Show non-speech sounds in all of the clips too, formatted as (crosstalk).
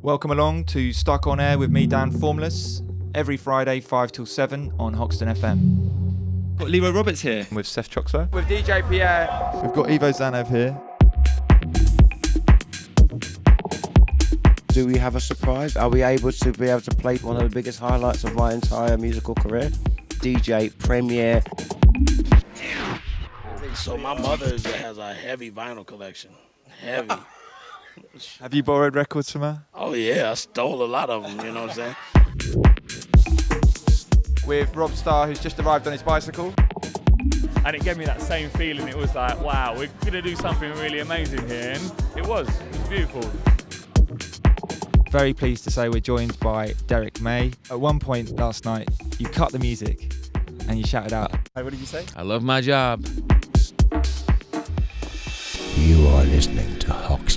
Welcome along to Stuck on Air with me, Dan Formless, every Friday, 5 till 7 on Hoxton FM. Got Leroy Roberts here. with Seth Troxler. With DJ Pierre. We've got Ivo Zanev here. Do we have a surprise? Are we able to be able to play one of the biggest highlights of my entire musical career? DJ Premier. So my mother has a heavy vinyl collection. Heavy. Have you borrowed records from her? Oh yeah, I stole a lot of them. You know what I'm saying? With Rob Starr, who's just arrived on his bicycle. and it gave me that same feeling. It was like, wow, we're gonna do something really amazing here, and it was. It was beautiful. Very pleased to say we're joined by Derrick May. At one point last night, you cut the music and you shouted out, Hey, what did you say? I love my job. You are listening to Hoxton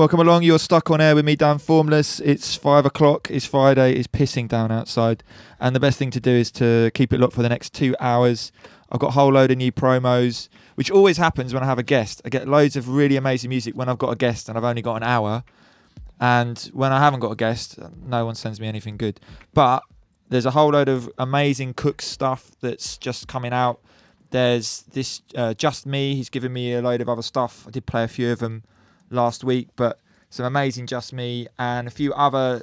Welcome along. You're stuck on air with me, Dan Formless. It's five o'clock. It's Friday. It's pissing down outside, and the best thing to do is to keep it locked for the next two hours. I've got a whole load of new promos, which always happens when I have a guest. I get loads of really amazing music when I've got a guest and I've only got an hour. And when I haven't got a guest, no one sends me anything good. But there's a whole load of amazing cook stuff that's just coming out. There's this uh, Just Me. He's given me a load of other stuff. I did play a few of them last week, but some amazing Just Me and a few other.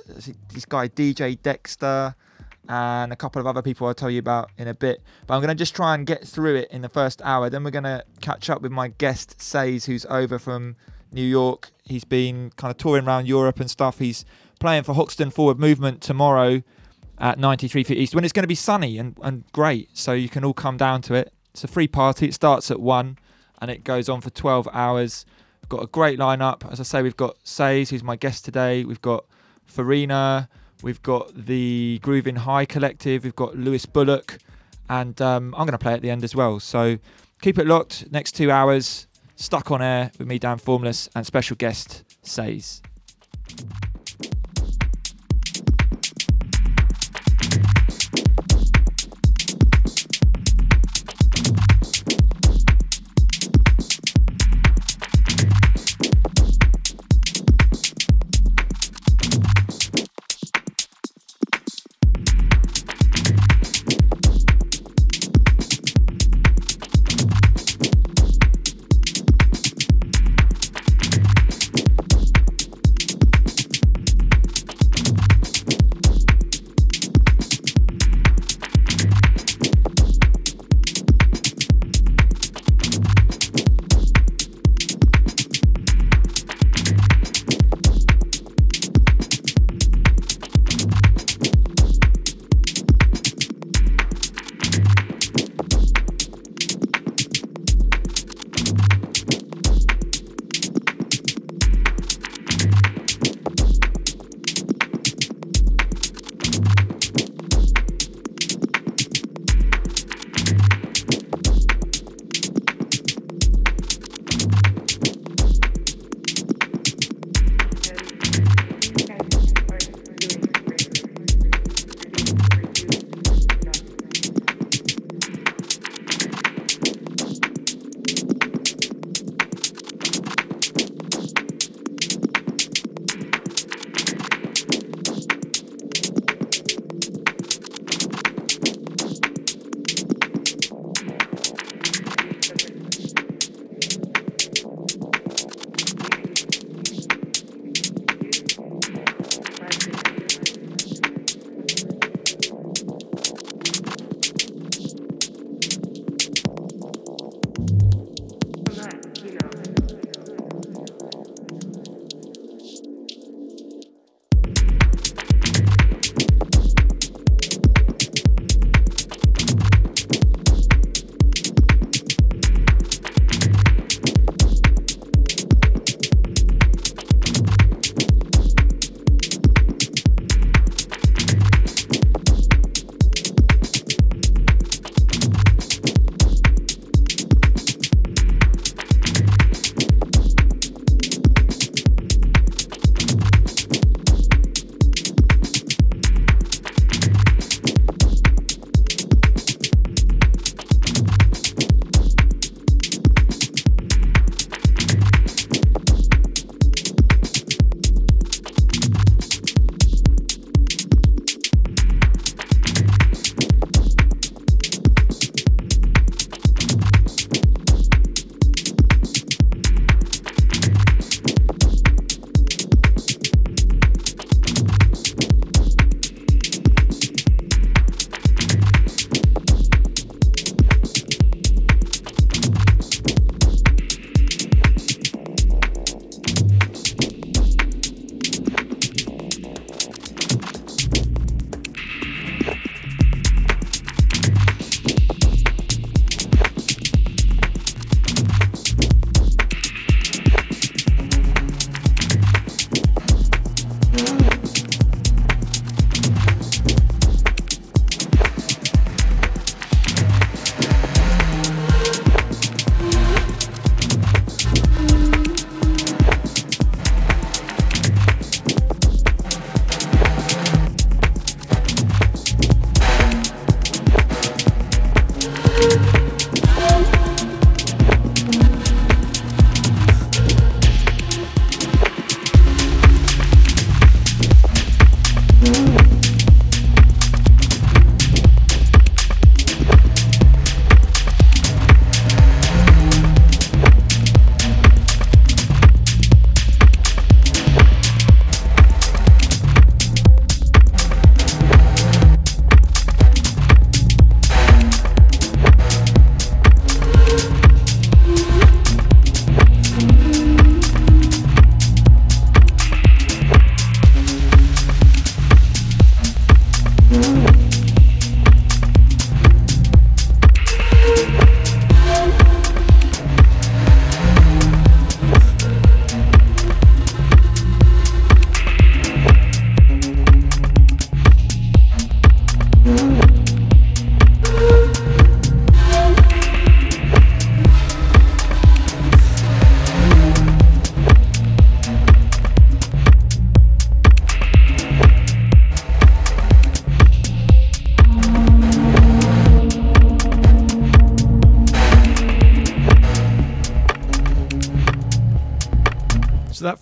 This guy DJ Dexter and a couple of other people I'll tell you about in a bit. But I'm going to just try and get through it in the first hour. Then we're going to catch up with my guest Says, who's over from New York. He's been kind of touring around Europe and stuff. He's playing for Hoxton Forward Movement tomorrow at 93 Feet East when it's going to be sunny and, and great. So you can all come down to it. It's a free party. It starts at 1 and it goes on for 12 hours. Got a great lineup. As I say, we've got Says, who's my guest today. We've got Farina. We've got the Grooving High Collective. We've got Lewis Bullock. And um, I'm going to play at the end as well. So keep it locked. Next two hours, stuck on air with me, Dan Formless, and special guest Says.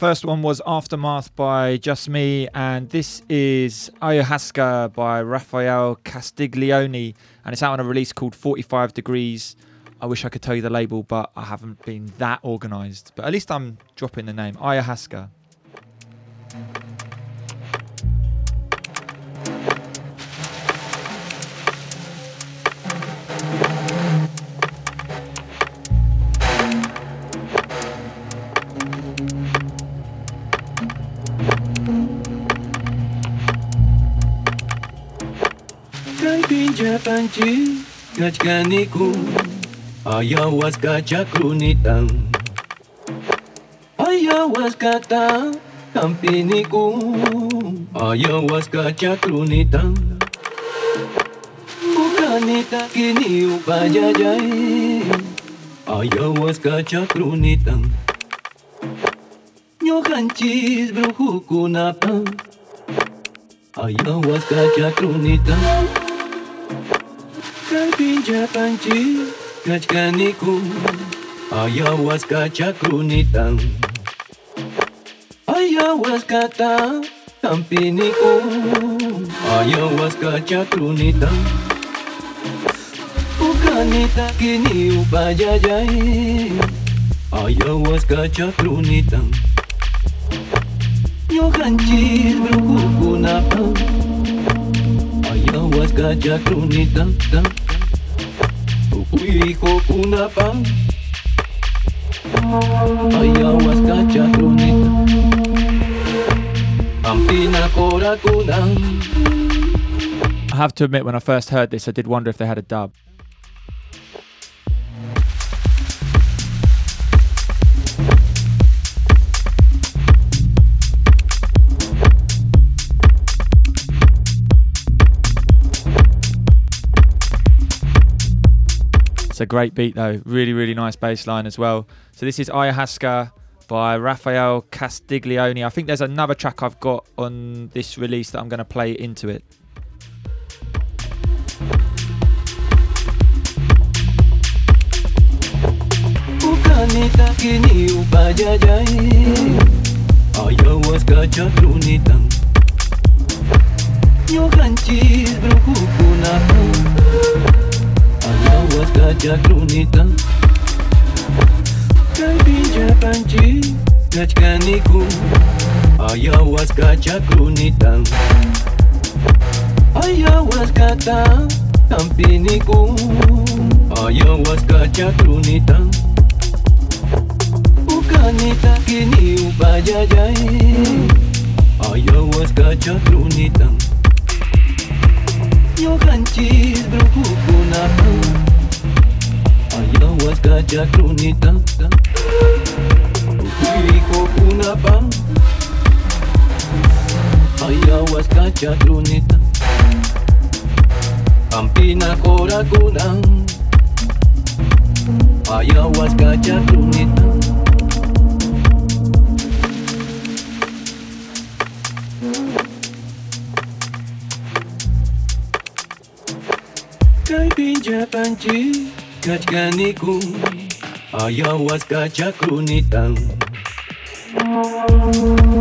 First one was Aftermath by Just Me, and this is Ayahuasca by Rafael Castiglione, and it's out on a release called 45 Degrees. I wish I could tell you the label, but I haven't been that organised. But at least I'm dropping the name Ayahuasca. Panci gajganiku ayawas kacakrunitan ayawas kata kampiniku ayawas kacakrunitan bukanita kini upajajai ayawas kacakrunitan nyokancis bruhuku napa ayawas kacakrunitan pinja panci kachkaniku ayahuasca chakrunitan ayahuasca ta tampiniku ayahuasca chakrunitan ukanita kini upajajai ayahuasca chakrunitan nyokanchis brukukunapa ayahuasca chakrunitan tan Uico kunapa Ayahuasca chacronita Ampina coracuna I have to admit, when I first heard this, I did wonder if they had a dub. It's a great beat though, really, really nice bass line as well. So this is Ayahuasca by Rafael Castiglione. I think there's another track I've got on this release that I'm going to play into it. ayahuasca chakrunita Kalpincha panchi kachkaniku ayahuasca chakrunita ayahuasca ta tampiniku ayahuasca ukanita kini upajajai ayahuasca chakrunita Yo Yoganchis, Brujunapa, Ayahuasca, Yacrunita, Hijo Unapa, Ayahuasca, Yacrunita, Campina, Coracuna, Ayahuasca, Yacrunita. Panja panji kachkaniku ayahuasca chakrunitan So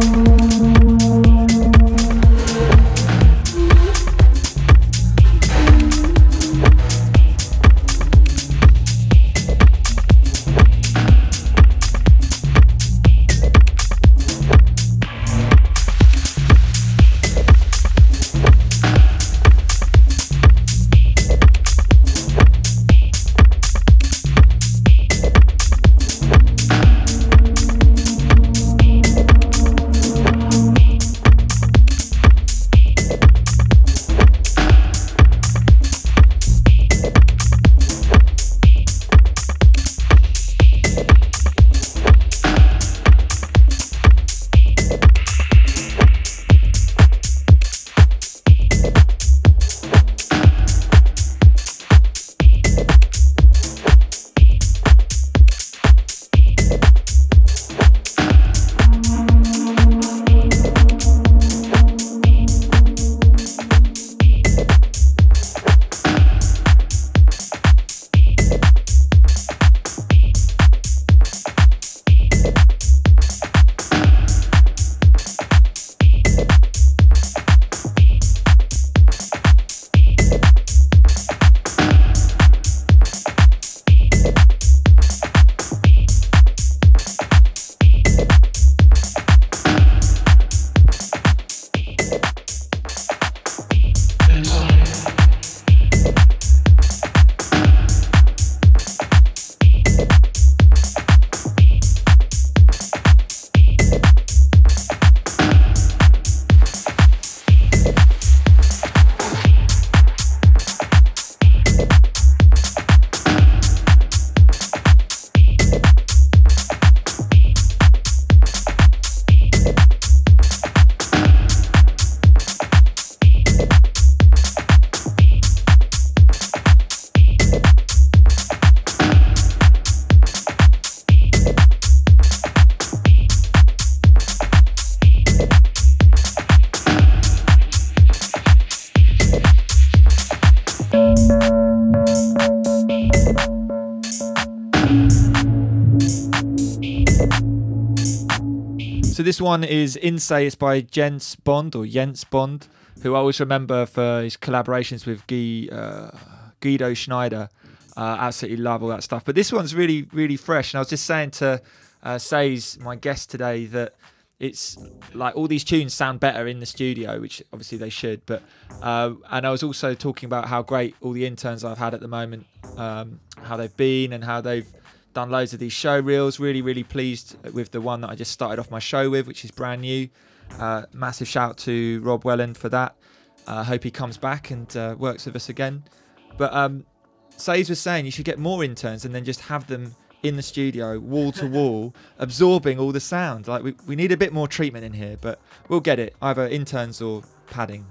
this one is Insay. It's by Jens Bond or Jens Bond, who I always remember for his collaborations with Guy, uh, Guido Schneider. Uh, absolutely love all that stuff. But this one's really, really fresh. And I was just saying to uh, Says, my guest today, that it's like all these tunes sound better in the studio, which obviously they should. But uh, and I was also talking about how great all the interns I've had at the moment, um, how they've been and how they've done loads of these show reels. Really, really pleased with the one that I just started off my show with, which is brand new. Uh, massive shout to Rob Welland for that. I uh, hope he comes back and uh, works with us again. But um, Says was saying you should get more interns and then just have them in the studio, wall to (laughs) wall, absorbing all the sound. Like we, we need a bit more treatment in here, but we'll get it. Either interns or padding.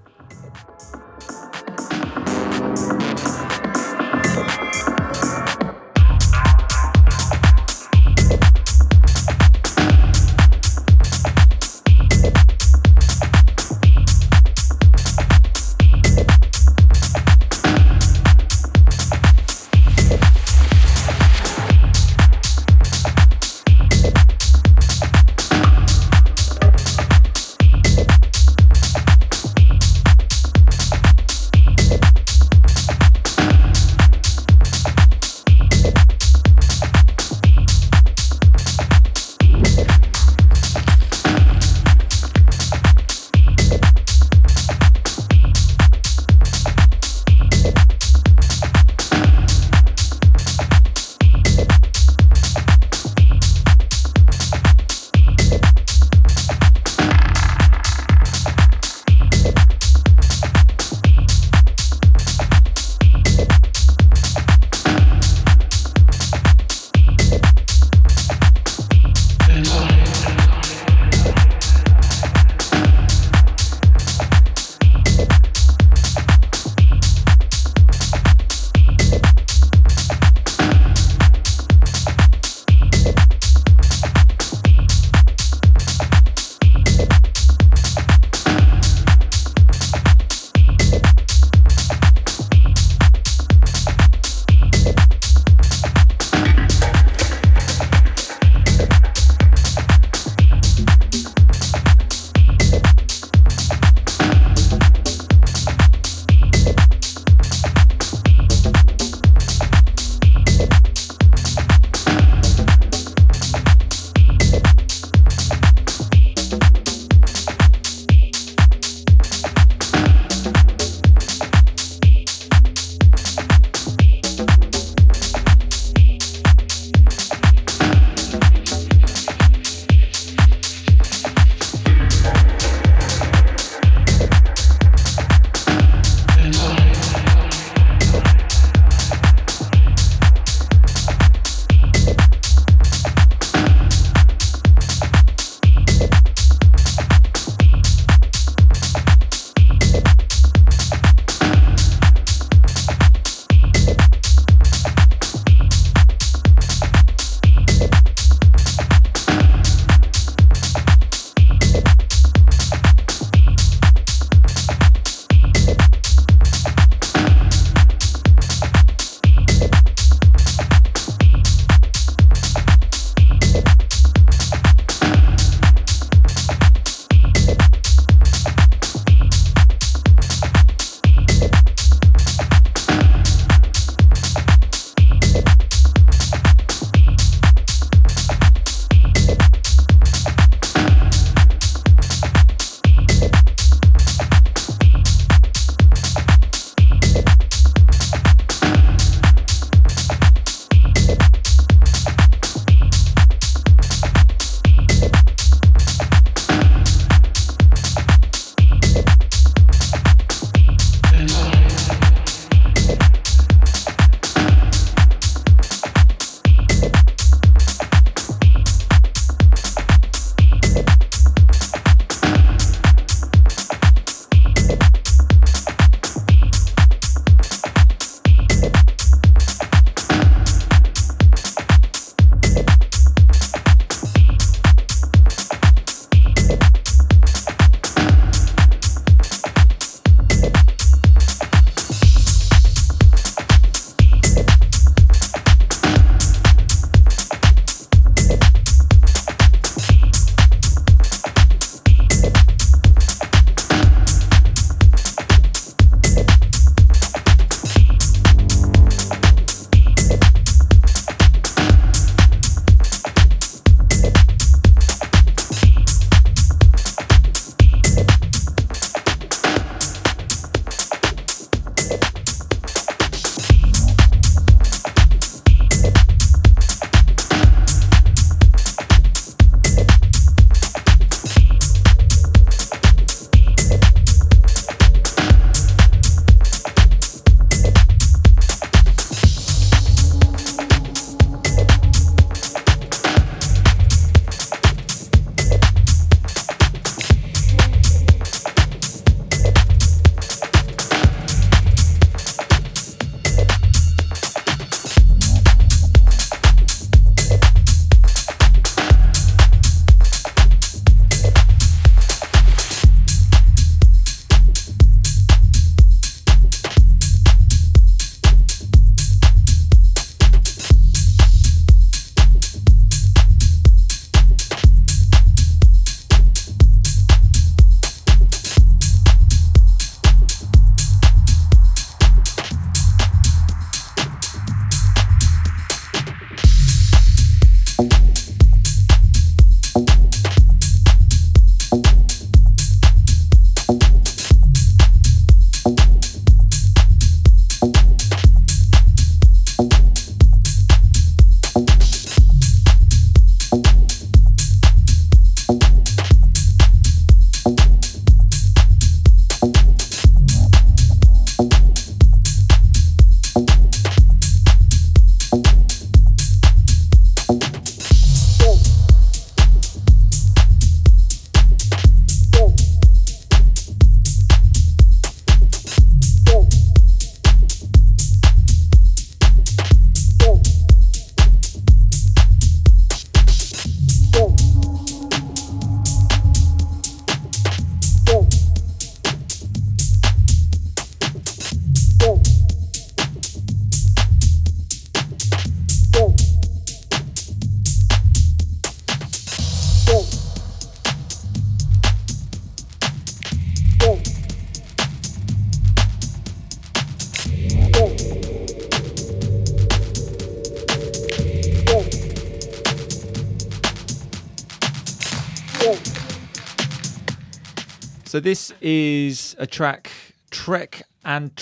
Is a track, Trek and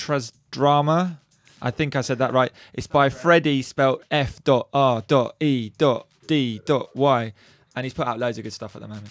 Drama. I think I said that right. It's by Freddie, spelled F dot R dot E dot D dot Y, and he's put out loads of good stuff at the moment.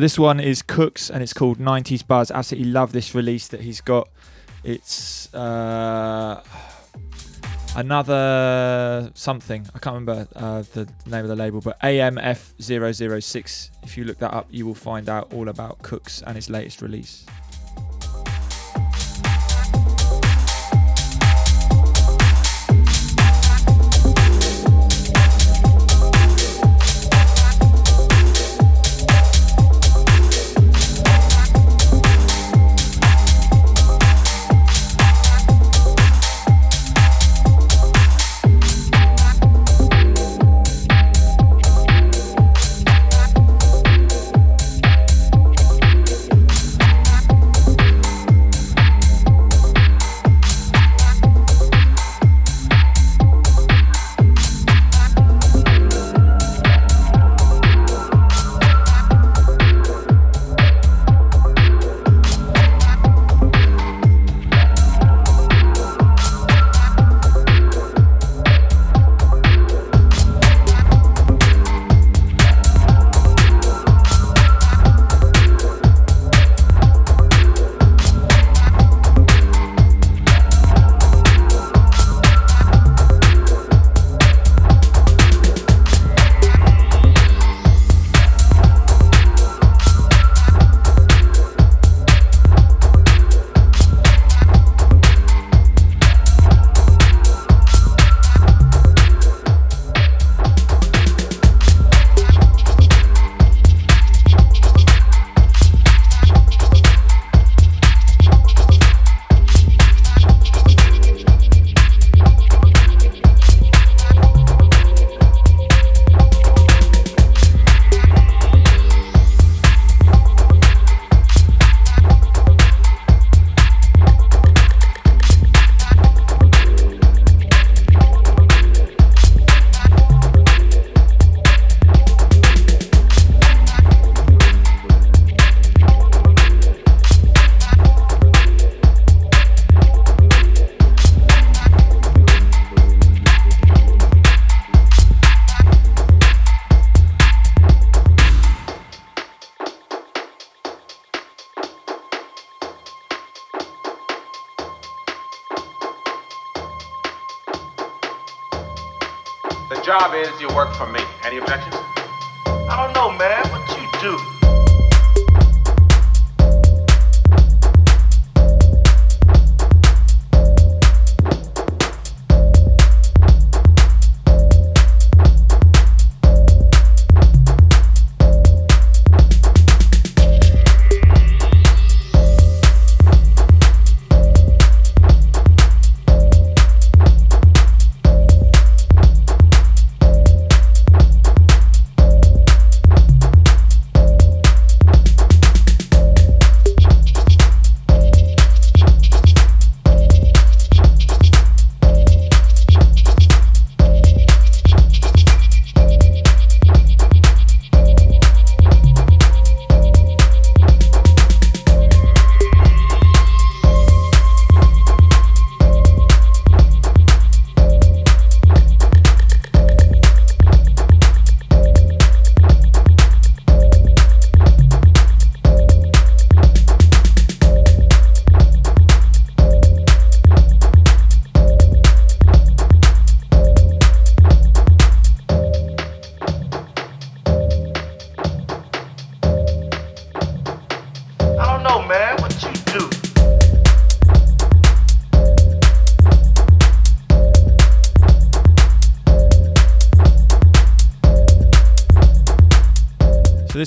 So this one is Cooks and it's called 90s Buzz. Absolutely love this release that he's got. It's uh, another something. I can't remember uh, the name of the label, but AMF006. If you look that up, you will find out all about Cooks and his latest release.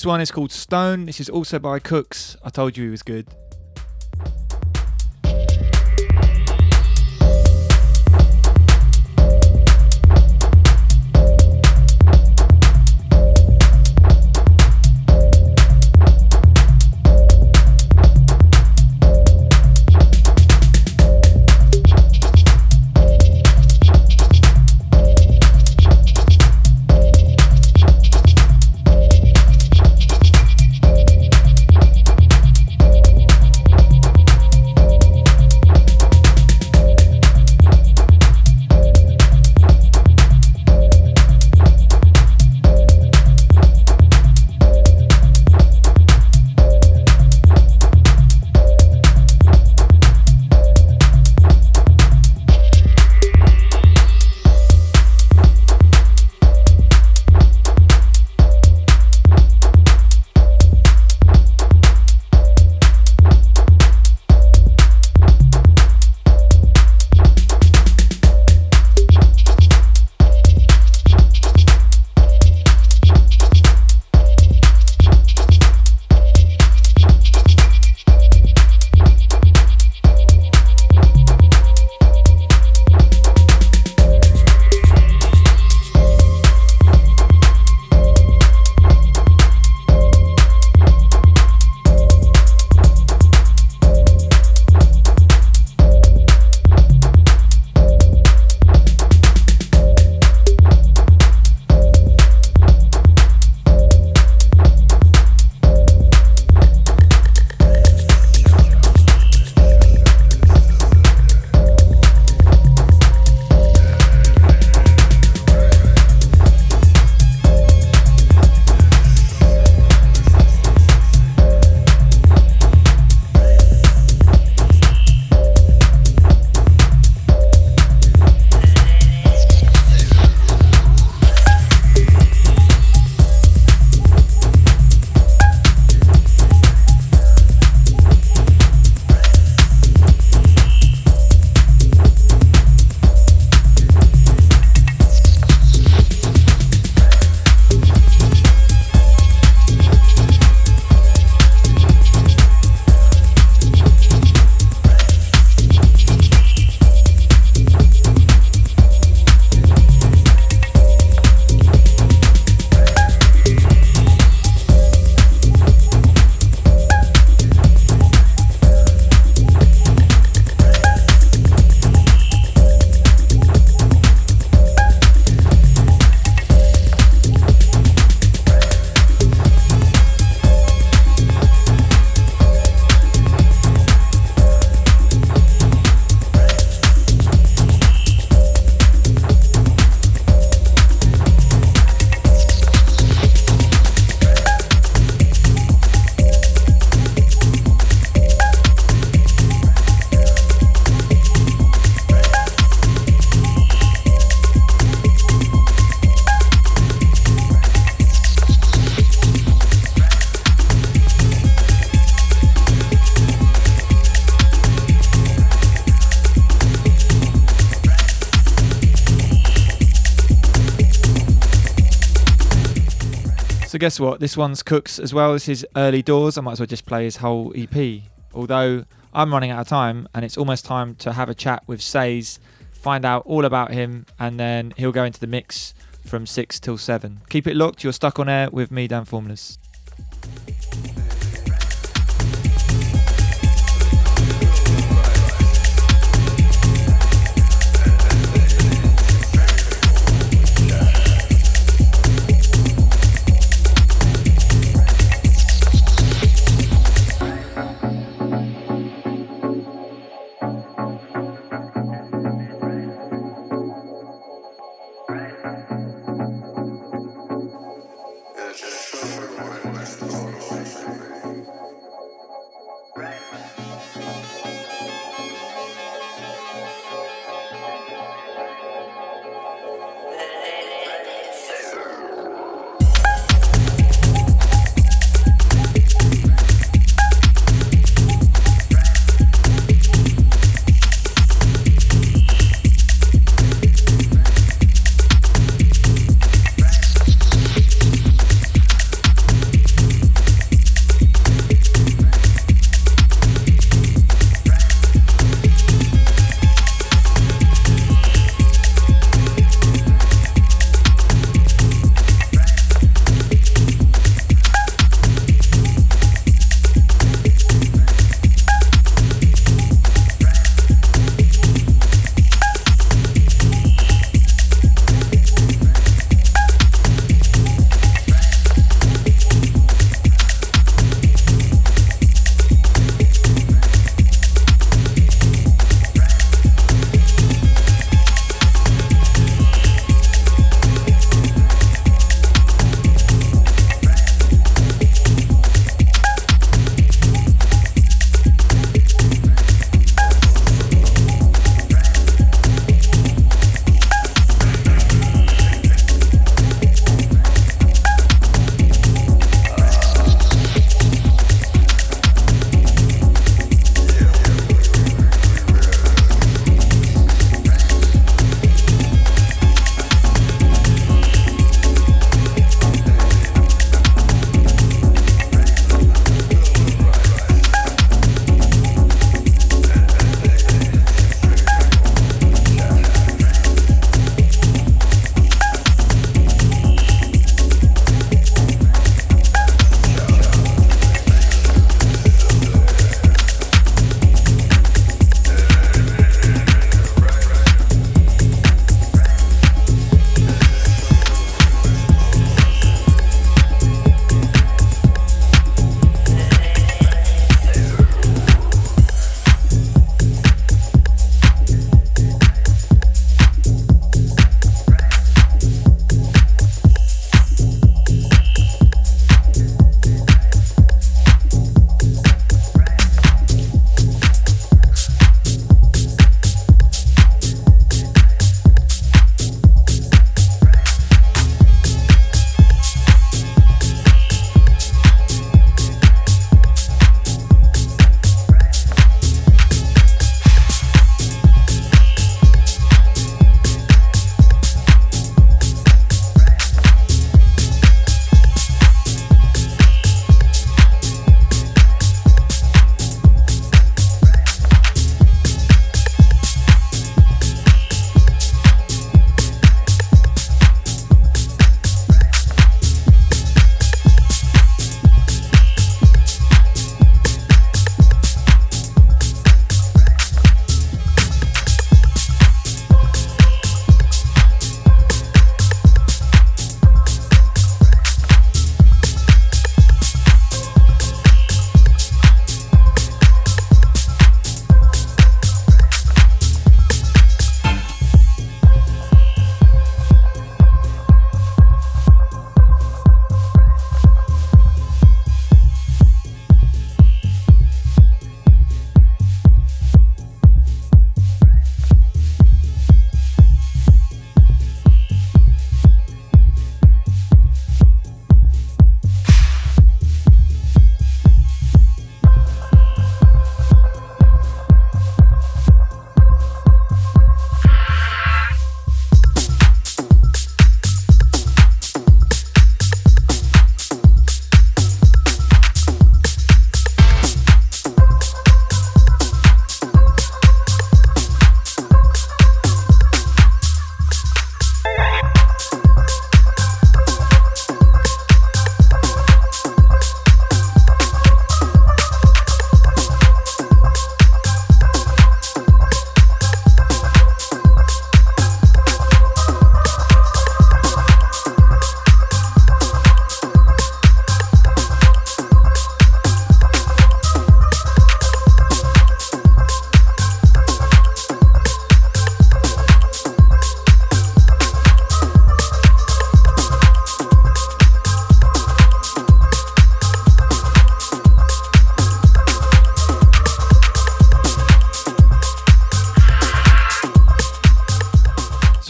This one is called Stone. This is also by Cooks. I told you he was good. Guess what? This one's Cooks as well. This is early doors. I might as well just play his whole EP. Although I'm running out of time and it's almost time to have a chat with Saes, find out all about him, and then he'll go into the mix from six till seven. Keep it locked. You're stuck on air with me, Dan Formless.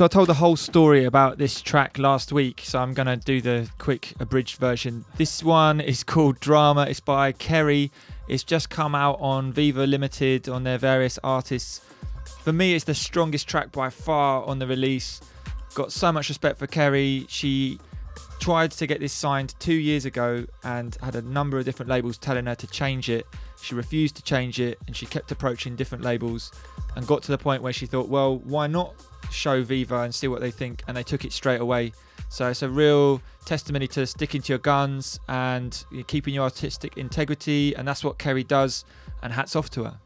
So I told the whole story about this track last week, so I'm gonna do the quick abridged version. This one is called Drama. It's by Kerry. It's just come out on Viva Limited on their various artists. For me, it's the strongest track by far on the release. Got so much respect for Kerry. She tried to get this signed two years ago and had a number of different labels telling her to change it. She refused to change it and she kept approaching different labels and got to the point where she thought, well, why not show Viva and see what they think? And they took it straight away. So it's a real testimony to sticking to your guns and keeping your artistic integrity. And that's what Kerry does. And hats off to her.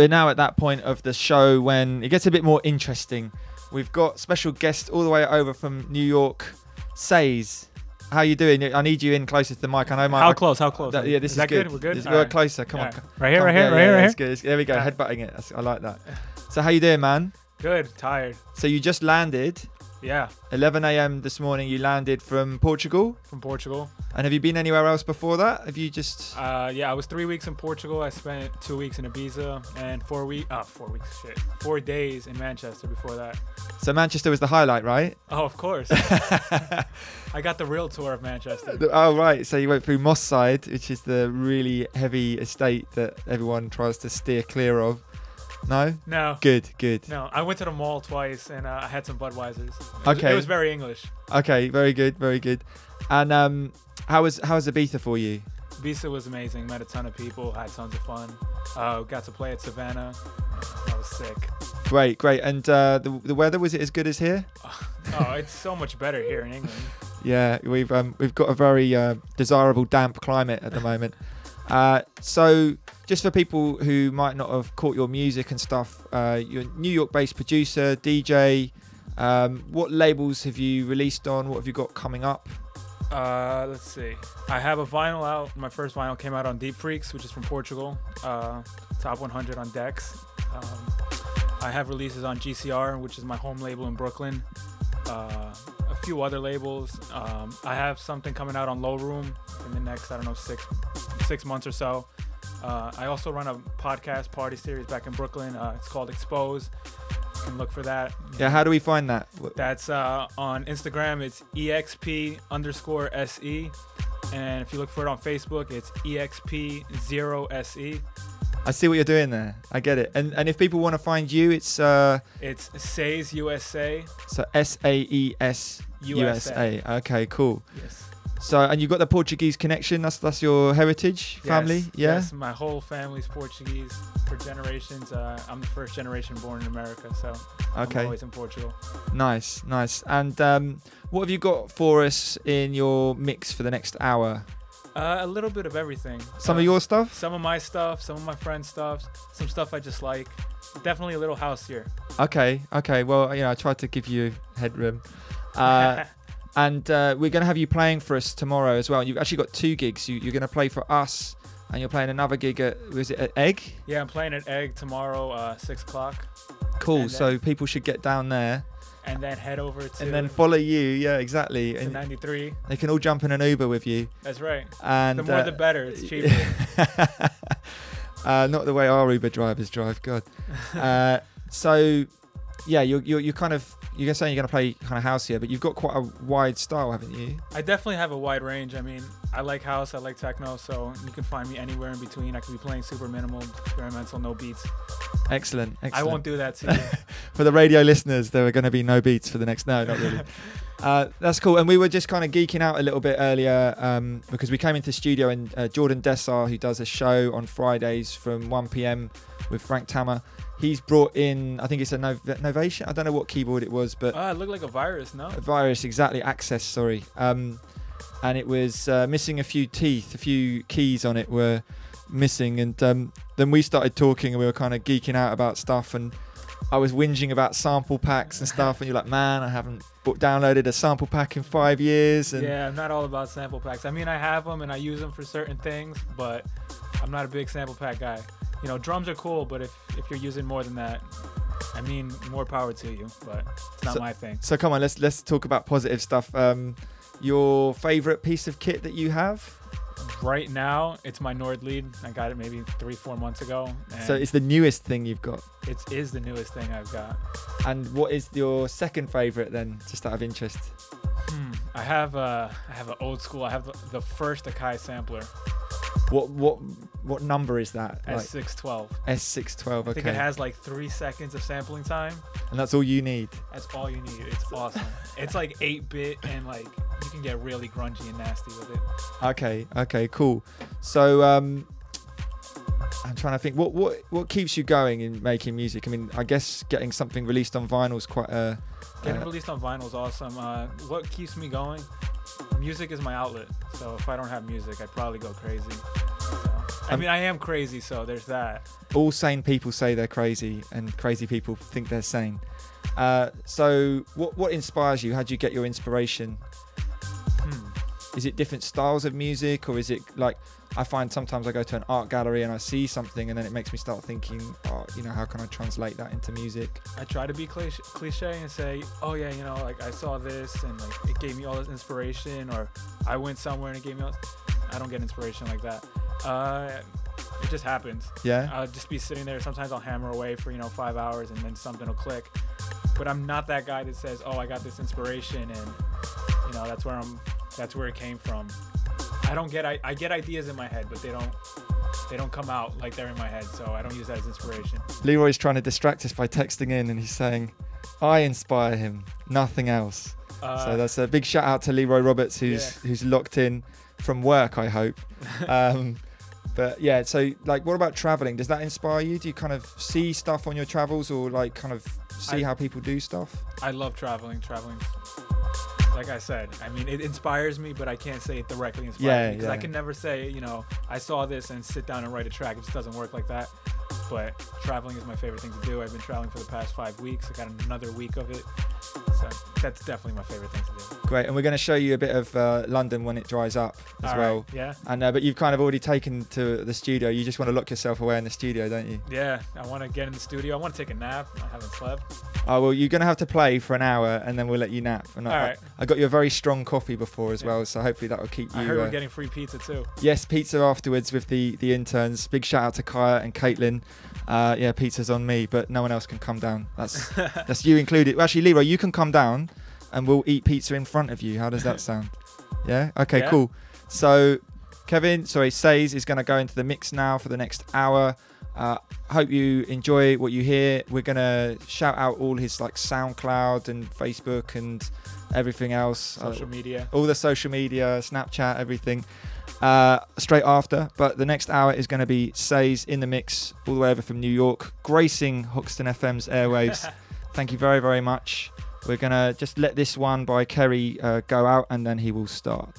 We're now at that point of the show when it gets a bit more interesting. We've got special guest all the way over from New York, Saes. How you doing? I need you in closer to the mic. I know my How close? How close? That- yeah, this is is, that good. good? We're good. This- we're right. closer. Come on. Yeah. come- Right here, come- right here, yeah, right yeah, here, right here. good. There we go. Headbutting it. That's, I like that. So how you doing, man? Good. Tired. So you just landed. Yeah. 11 a.m. this morning. You landed from Portugal. From Portugal. And have you been anywhere else before that? Have you just? Uh, yeah, I was three weeks in Portugal. I spent two weeks in Ibiza and four week, uh, four weeks, shit, four days in Manchester before that. So Manchester was the highlight, right? Oh, of course. (laughs) I got the real tour of Manchester. Oh right, so you went through Moss Side, which is the really heavy estate that everyone tries to steer clear of. No. No. Good, good. No, I went to the mall twice and uh, I had some Budweisers. It was, Okay. It was very English. Okay, very good, very good. And um, how was how was Ibiza for you? Ibiza was amazing. Met a ton of people. Had tons of fun. Uh, got to play at Savannah. That was sick. Great, great. And uh, the the weather was it as good as here? (laughs) Oh, it's so much better here in England. Yeah, we've um, we've got a very uh, desirable damp climate at the moment. Uh, so, just for people who might not have caught your music and stuff, uh, you're a New York-based producer, DJ. Um, what labels have you released on? What have you got coming up? Uh, let's see. I have a vinyl out. My first vinyl came out on Deep Freaks, which is from Portugal. Uh, top 100 on Dex. Um, I have releases on GCR, which is my home label in Brooklyn. Uh, a few other labels. Um, I have something coming out on Low Room in the next, I don't know, six six months or so. Uh, I also run a podcast party series back in Brooklyn. Uh, it's called Expose. You can look for that. Yeah, how do we find that? That's uh, on Instagram. It's exp underscore se, and if you look for it on Facebook, it's exp zero se. I see what you're doing there. I get it. And and if people want to find you, it's uh, It's Saes USA. so S A E S U S USA. Okay, cool. Yes. So, and you've got the Portuguese connection. That's that's your heritage, family. Yes, Yeah. Yes, my whole family's Portuguese for generations. Uh, I'm the first generation born in America, so Okay. I'm always in Portugal. Nice, nice. And um, what have you got for us in your mix for the next hour? Uh, a little bit of everything. Some Uh, of your stuff. Some of my stuff, some of my friends' stuff, some stuff I just like. Definitely a little house here. Okay, okay. Well, you know, I tried to give you headroom. Uh, (laughs) and uh, we're going to have you playing for us tomorrow as well. You've actually got two gigs. You, you're going to play for us, and you're playing another gig at was it at Egg? yeah, I'm playing at Egg tomorrow, uh, six o'clock, Cool. And so people should get down there and then head over to and then follow you. Yeah, exactly. to And 93. they can all jump in an Uber with you. That's right. And the more uh, the better. It's (laughs) cheaper. uh, not the way our Uber drivers drive. God. (laughs) Uh, so, yeah, you're, you're you're kind of you're saying you're going to play kind of house here, but you've got quite a wide style, haven't you? I definitely have a wide range. I mean, I like house, I like techno, so you can find me anywhere in between. I could be playing super minimal, experimental, no beats. Excellent. excellent. I won't do that to (laughs) you. for the radio listeners, there are going to be no beats for the next. No, not really. (laughs) uh, that's cool. And we were just kind of geeking out a little bit earlier um, because we came into the studio and uh, Jordan Dessar, who does a show on Fridays from 1 p.m. with Frank Tammer, he's brought in. I think it's a Nov- Novation. I don't know what keyboard it was, but Ah, it looked like a virus, no? a virus exactly access. Sorry. Um, and it was uh, missing a few teeth. A few keys on it were missing, and um, then we started talking, and we were kind of geeking out about stuff and. I was whinging about sample packs and stuff, and you're like, "Man, I haven't downloaded a sample pack in five years." And Yeah, I'm not all about sample packs. I mean, I have them and I use them for certain things, but I'm not a big sample pack guy. You know, drums are cool, but if, if you're using more than that, I mean, more power to you, but it's not So- my thing. so come on, let's let's talk about positive stuff. Um, your favorite piece of kit that you have? Right now, it's my Nord lead. I got it maybe three, four months ago. So it's the newest thing you've got. it is the newest thing I've got. And what is your second favorite then, just out of interest? Hmm. I have a, I have an old school. I have the, the first Akai sampler, What what what number is that? Like S612. S612. I Okay. think it has like three seconds of sampling time. and that's all you need. That's all you need. It's awesome. (laughs) it's like 8 bit and like you can get really grungy and nasty with it. Okay. Okay. Cool. So um, I'm trying to think. What what what keeps you going in making music? I mean, I guess getting something released on vinyl is quite a. Getting uh, released on vinyl is awesome. Uh, what keeps me going? Music is my outlet. So if I don't have music, I'd probably go crazy. So, I mean, I am crazy, so there's that. all sane people say they're crazy, and crazy people think they're sane. Uh, so, what what inspires you? How do you get your inspiration? Is it different styles of music, or is it like I find sometimes I go to an art gallery and I see something, and then it makes me start thinking, oh, you know, how can I translate that into music? I try to be cliche, cliche and say, oh yeah, you know, like I saw this and like it gave me all this inspiration, or I went somewhere and it gave me all. I don't get inspiration like that. Uh, it just happens. Yeah. I'll just be sitting there. Sometimes I'll hammer away for you know five hours and then something will click. But I'm not that guy that says, oh, I got this inspiration and you know that's where I'm. That's where it came from. I don't get. I, I get ideas in my head, but they don't. They don't come out like they're in my head, so I don't use that as inspiration. Leroy's trying to distract us by texting in, and he's saying, "I inspire him, nothing else." Uh, so that's a big shout out to Leroy Roberts, who's yeah. who's locked in from work, I hope. (laughs) um, but yeah, so like, what about traveling? Does that inspire you? Do you kind of see stuff on your travels, or like kind of see I- how people do stuff? I love traveling. Traveling, like I said, I mean, it inspires me, but I can't say it directly inspires Yeah, me because I can never say, you know, I saw this and sit down and write a track. It just doesn't work like that. But traveling is my favorite thing to do. I've been traveling for the past five weeks. I got another week of it, so that's definitely my favorite thing to do. Great, and we're going to show you a bit of uh, London when it dries up as All right, well. yeah. And uh, but you've kind of already taken to the studio. You just want to lock yourself away in the studio, don't you? Yeah, I want to get in the studio. I want to take a nap. I haven't slept. Oh well, you're gonna have to play for an hour, and then we'll let you nap. And I, All right. I got you a very strong coffee before as Yeah. well, so hopefully that will keep you. I heard uh, we're getting free pizza too. Yes, pizza afterwards with the the interns. Big shout out to Kaya and Caitlin. Uh, yeah, pizza's on me, but no one else can come down. That's (laughs) that's you included. Well, actually, Leroy, you can come down, and we'll eat pizza in front of you. How does that (laughs) sound? Yeah. Okay. Yeah. Cool. So, Kevin, sorry, Saes is going to go into the mix now for the next hour. Uh, hope you enjoy what you hear. We're gonna shout out all his like SoundCloud and Facebook and everything else. Uh, media. all the social media, Snapchat, everything. Uh, straight after, but the next hour is going to be Saes in the mix, all the way over from New York, gracing Hoxton FM's airwaves. (laughs) Thank you very, very much. We're going to just let this one by Kerry uh, go out and then he will start.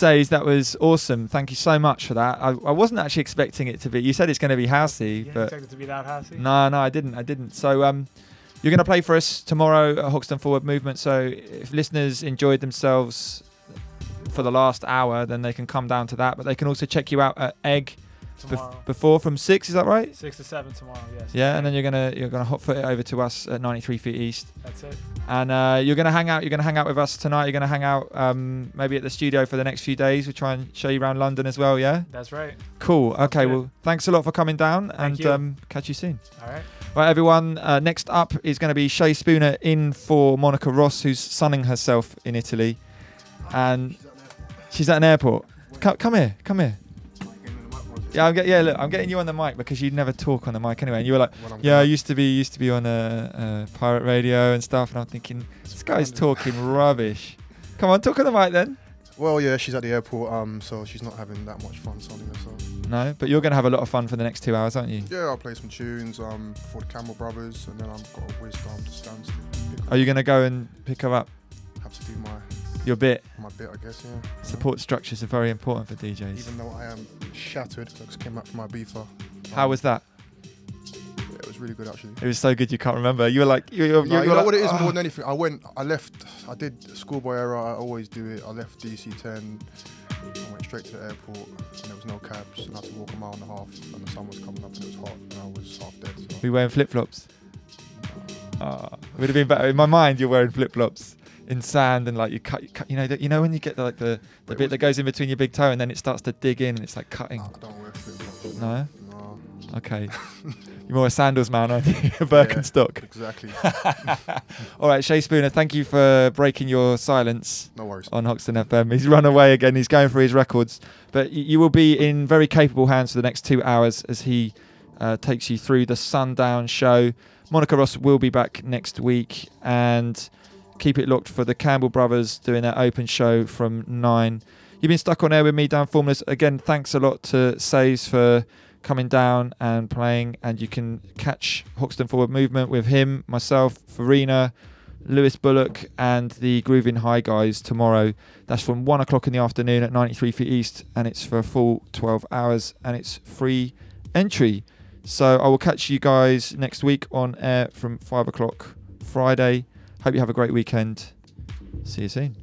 Saes, that was awesome. Thank you so much for that. I, I wasn't actually expecting it to be. You said it's going to be housey, You but to be that housey? no, no, I didn't. I didn't. So, um, you're going to play for us tomorrow at Hoxton Forward Movement. So, if listeners enjoyed themselves for the last hour, then they can come down to that. But they can also check you out at Egg bef- before from six. Is that right? Six to seven tomorrow. Yes. Yeah, and then you're gonna you're gonna hot foot it over to us at 93 feet east. That's it. And uh, you're gonna hang out. You're gonna hang out with us tonight. You're gonna hang out um, maybe at the studio for the next few days. We'll try and show you around London as well. Yeah. That's right. Cool. Okay. Well, thanks a lot for coming down, and you. um, catch you soon. All right. Right, everyone. Uh, next up is going to be Shay Spooner in for Monica Ross, who's sunning herself in Italy, and she's at an airport. Come, come here. Come here. Yeah, I'm get, yeah. Look, I'm getting you on the mic because you'd never talk on the mic anyway. And you were like, "Yeah, I used to be used to be on a, a pirate radio and stuff." And I'm thinking, this guy's talking rubbish. Come on, talk on the mic then. Well, yeah, she's at the airport, um, so she's not having that much fun sunning herself. No, but you're going to have a lot of fun for the next two hours, aren't you? Yeah, I'll play some tunes um, for the Campbell Brothers, and then I've got a wisdom to stand still. Pick Are you going to go and pick her up? Have to do my Your bit. my bit, I guess. Yeah. Support structures are very important for DJs. Even though I am shattered, I just came back from Ibiza. How was that? Yeah, it was really good actually. It was so good you can't remember. You were like, you, you, No, you you know like, what it is "Ah." more than anything. I went, I left, I did schoolboy era. I always do it. I left DC10. I went straight to the airport, and there was no cabs, and I had to walk a mile and a half, and the sun was coming up, and it was hot, and I was half dead. So. Were you wearing flip flops? Ah, it would have been better. In my mind, you're wearing flip flops in sand and like you cut, you, cut, you know, the, you know when you get the, like the, the bit that goes in between your big toe and then it starts to dig in and it's like cutting. I don't wear flip flops. No. No. Okay. (laughs) You're more a sandals man, aren't you? (laughs) A Birkenstock. exactly. (laughs) All right, Shay Spooner, thank you for breaking your silence No worries. on Hoxton FM. He's run away again. He's going for his records. But y- you will be in very capable hands for the next two hours as he uh, takes you through the Sundown show. Monica Ross will be back next week. And keep it locked for the Campbell Brothers doing their open show from 9. You've been stuck on air with me, Dan Formless. Again, thanks a lot to Saes for coming down and playing. And you can catch Hoxton Forward Movement with him, myself, Farina, Lewis Bullock, and the Grooving High guys tomorrow. That's from 1 o'clock in the afternoon at 93 Feet East. And it's for a full 12 hours. And it's free entry. So I will catch you guys next week on air from 5 o'clock Friday. Hope you have a great weekend. See you soon.